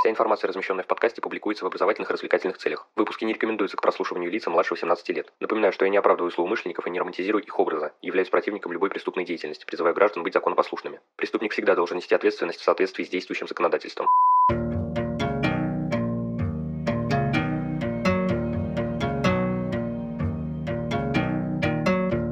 Вся информация, размещенная в подкасте, публикуется в образовательных и развлекательных целях. Выпуски не рекомендуются к прослушиванию лица младше 18 лет. Напоминаю, что я не оправдываю злоумышленников и не романтизирую их образа, являюсь противником любой преступной деятельности, призываю граждан быть законопослушными. Преступник всегда должен нести ответственность в соответствии с действующим законодательством.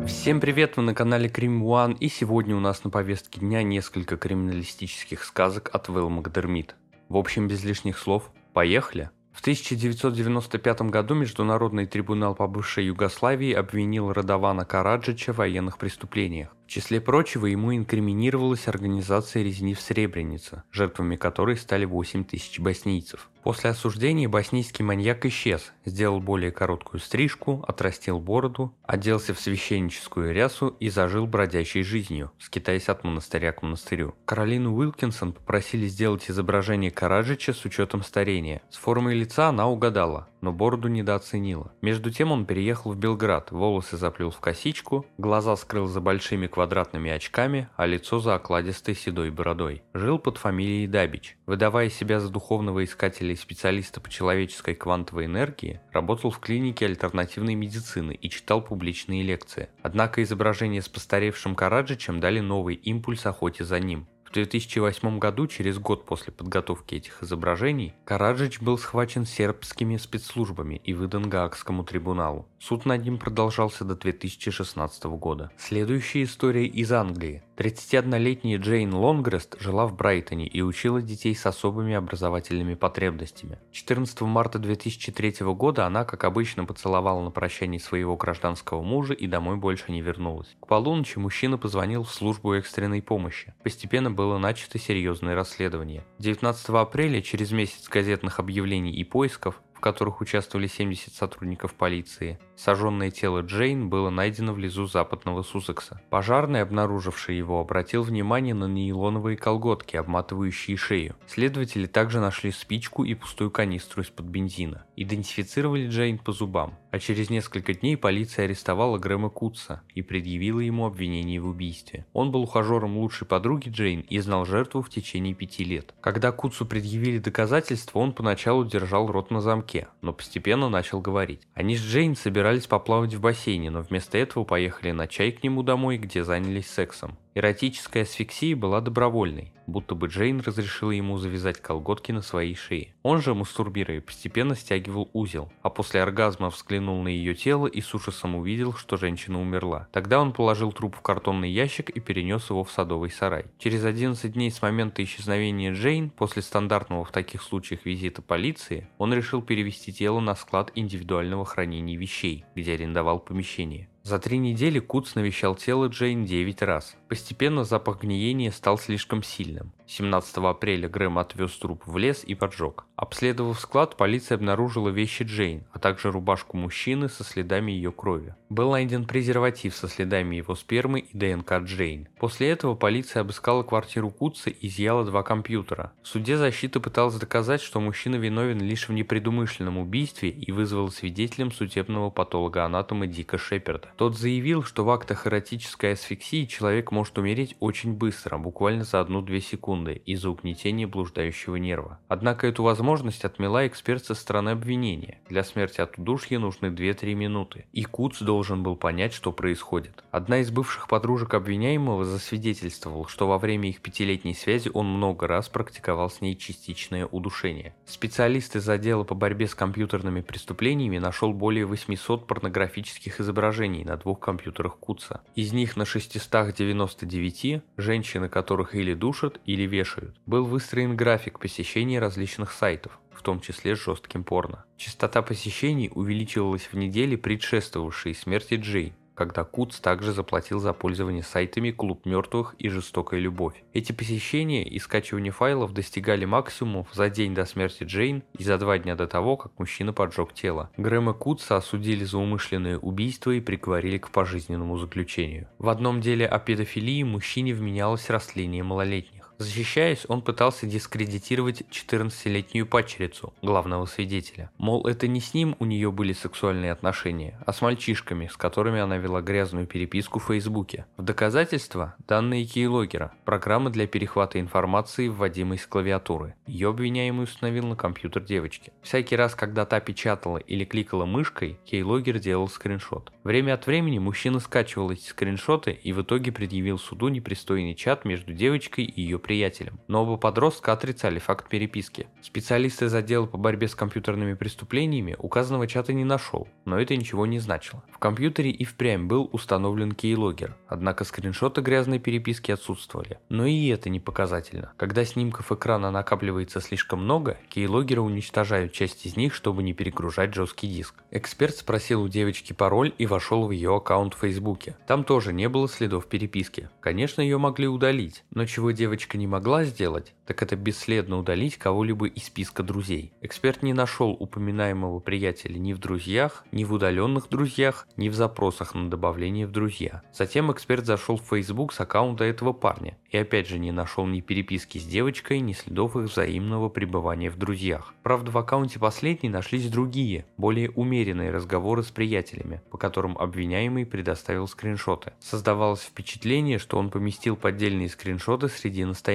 Всем привет, вы на канале Крим One, и сегодня у нас на повестке дня несколько криминалистических сказок от Вэл Макдермит. В общем, без лишних слов, поехали! В 1995 году Международный трибунал по бывшей Югославии обвинил Радована Караджича в военных преступлениях. В числе прочего ему инкриминировалась организация резни в Сребренице, жертвами которой стали 8 тысяч боснийцев. После осуждения боснийский маньяк исчез, сделал более короткую стрижку, отрастил бороду, оделся в священническую рясу и зажил бродячей жизнью, скитаясь от монастыря к монастырю. Каролину Уилкинсон попросили сделать изображение Караджича с учетом старения. С формой лица она угадала, но бороду недооценила. Между тем он переехал в Белград, волосы заплел в косичку, глаза скрыл за большими квадратными очками, а лицо за окладистой седой бородой. Жил под фамилией Дабич. Выдавая себя за духовного искателя и специалиста по человеческой квантовой энергии, работал в клинике альтернативной медицины и читал публичные лекции. Однако изображение с постаревшим Караджичем дали новый импульс охоте за ним. В 2008 году, через год после подготовки этих изображений, Караджич был схвачен сербскими спецслужбами и выдан Гаагскому трибуналу. Суд над ним продолжался до 2016 года. Следующая история из Англии. 31-летняя Джейн Лонгрест жила в Брайтоне и учила детей с особыми образовательными потребностями. 14 марта 2003 года она, как обычно, поцеловала на прощание своего гражданского мужа и домой больше не вернулась. К полуночи мужчина позвонил в службу экстренной помощи. Постепенно было начато серьезное расследование. 19 апреля, через месяц газетных объявлений и поисков, в которых участвовали 70 сотрудников полиции. Сожженное тело Джейн было найдено в лесу западного Суссекса. Пожарный, обнаруживший его, обратил внимание на нейлоновые колготки, обматывающие шею. Следователи также нашли спичку и пустую канистру из-под бензина. Идентифицировали Джейн по зубам. А через несколько дней полиция арестовала Грэма Кутса и предъявила ему обвинение в убийстве. Он был ухажером лучшей подруги Джейн и знал жертву в течение пяти лет. Когда Кутсу предъявили доказательства, он поначалу держал рот на замке но постепенно начал говорить. Они с Джейн собирались поплавать в бассейне, но вместо этого поехали на чай к нему домой, где занялись сексом. Эротическая асфиксия была добровольной, будто бы Джейн разрешила ему завязать колготки на своей шее. Он же, мастурбируя, постепенно стягивал узел, а после оргазма взглянул на ее тело и с ужасом увидел, что женщина умерла. Тогда он положил труп в картонный ящик и перенес его в садовый сарай. Через 11 дней с момента исчезновения Джейн, после стандартного в таких случаях визита полиции, он решил перевести тело на склад индивидуального хранения вещей, где арендовал помещение. За три недели Куц навещал тело Джейн 9 раз. Постепенно запах гниения стал слишком сильным. 17 апреля Грэм отвез труп в лес и поджег. Обследовав склад, полиция обнаружила вещи Джейн, а также рубашку мужчины со следами ее крови. Был найден презерватив со следами его спермы и ДНК Джейн. После этого полиция обыскала квартиру Кутса и изъяла два компьютера. В суде защита пыталась доказать, что мужчина виновен лишь в непредумышленном убийстве и вызвал свидетелем судебного патолога-анатома Дика Шеперда. Тот заявил, что в актах эротической асфиксии человек может умереть очень быстро, буквально за 1-2 секунды из-за угнетения блуждающего нерва. Однако эту возможность отмела эксперт со стороны обвинения. Для смерти от удушья нужны 2-3 минуты. И Куц должен был понять, что происходит. Одна из бывших подружек обвиняемого засвидетельствовал, что во время их пятилетней связи он много раз практиковал с ней частичное удушение. Специалист из отдела по борьбе с компьютерными преступлениями нашел более 800 порнографических изображений на двух компьютерах Куца. Из них на 699 женщины, которых или душат, или вешают. Был выстроен график посещения различных сайтов, в том числе с жестким порно. Частота посещений увеличивалась в неделе, предшествовавшей смерти Джей, когда Куц также заплатил за пользование сайтами «Клуб мертвых» и «Жестокая любовь». Эти посещения и скачивание файлов достигали максимумов за день до смерти Джейн и за два дня до того, как мужчина поджег тело. Грэма Кутса осудили за умышленное убийство и приговорили к пожизненному заключению. В одном деле о педофилии мужчине вменялось растление малолетних. Защищаясь, он пытался дискредитировать 14-летнюю падчерицу, главного свидетеля. Мол, это не с ним у нее были сексуальные отношения, а с мальчишками, с которыми она вела грязную переписку в Фейсбуке. В доказательство данные кейлогера, программы для перехвата информации, вводимой с клавиатуры. Ее обвиняемый установил на компьютер девочки. Всякий раз, когда та печатала или кликала мышкой, кейлогер делал скриншот. Время от времени мужчина скачивал эти скриншоты и в итоге предъявил суду непристойный чат между девочкой и ее приятелем. Но оба подростка отрицали факт переписки. Специалист из отдела по борьбе с компьютерными преступлениями указанного чата не нашел, но это ничего не значило. В компьютере и впрямь был установлен кейлогер, однако скриншоты грязной переписки отсутствовали. Но и это не показательно. Когда снимков экрана накапливается слишком много, кейлогеры уничтожают часть из них, чтобы не перегружать жесткий диск. Эксперт спросил у девочки пароль и вошел в ее аккаунт в Фейсбуке. Там тоже не было следов переписки. Конечно, ее могли удалить, но чего девочка не могла сделать, так это бесследно удалить кого-либо из списка друзей. Эксперт не нашел упоминаемого приятеля ни в друзьях, ни в удаленных друзьях, ни в запросах на добавление в друзья. Затем эксперт зашел в Facebook с аккаунта этого парня и опять же не нашел ни переписки с девочкой, ни следов их взаимного пребывания в друзьях. Правда, в аккаунте последней нашлись другие, более умеренные разговоры с приятелями, по которым обвиняемый предоставил скриншоты. Создавалось впечатление, что он поместил поддельные скриншоты среди настоящих.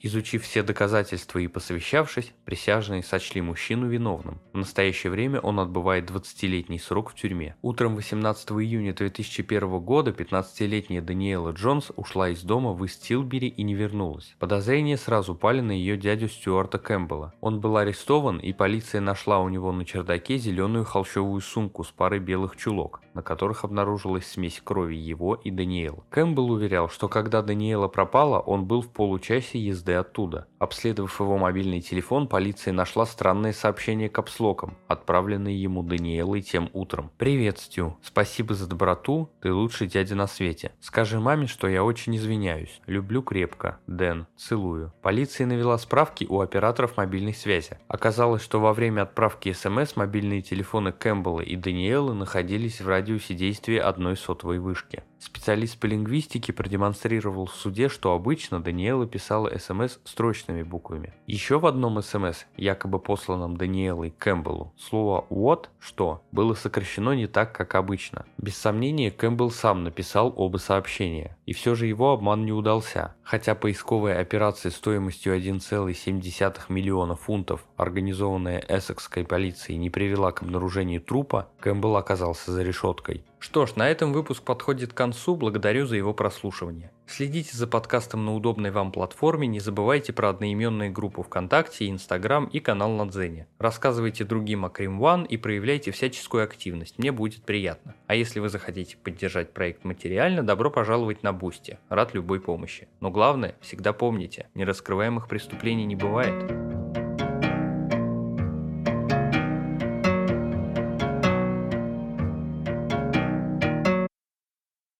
Изучив все доказательства и посовещавшись, присяжные сочли мужчину виновным. В настоящее время он отбывает 20-летний срок в тюрьме. Утром 18 июня 2001 года 15-летняя Даниэла Джонс ушла из дома в Истилби Сибири и не вернулась. Подозрения сразу пали на ее дядю Стюарта Кэмпбелла. Он был арестован, и полиция нашла у него на чердаке зеленую холщовую сумку с парой белых чулок, на которых обнаружилась смесь крови его и Даниэла. Кэмпбелл уверял, что когда Даниэла пропала, он был в получасе езды оттуда. Обследовав его мобильный телефон, полиция нашла странное сообщение капслоком, отправленное ему Даниэлой тем утром. «Привет, Стю. Спасибо за доброту. Ты лучший дядя на свете. Скажи маме, что я очень извиняюсь. Люблю крепко. Дэн. Целую». Полиция навела справки у операторов мобильной связи. Оказалось, что во время отправки СМС мобильные телефоны Кэмпбелла и Даниэлы находились в радиусе действия одной сотовой вышки. Специалист по лингвистике продемонстрировал в суде, что обычно Даниэла писала СМС строчными буквами. Еще в одном СМС, якобы посланном Даниэлой Кэмпбеллу, слово «what» – «что» было сокращено не так, как обычно. Без сомнения, Кэмпбелл сам написал оба сообщения. И все же его обман не удался. Хотя поисковая операция стоимостью 1,7 миллиона фунтов, организованная эссекской полицией, не привела к обнаружению трупа, Кэмпбелл оказался за решеткой. Что ж, на этом выпуск подходит к концу, благодарю за его прослушивание. Следите за подкастом на удобной вам платформе, не забывайте про одноименные группы ВКонтакте, Инстаграм и канал на Дзене. Рассказывайте другим о Крим One и проявляйте всяческую активность, мне будет приятно. А если вы захотите поддержать проект материально, добро пожаловать на Бусти, рад любой помощи. Но главное, всегда помните, нераскрываемых преступлений не бывает.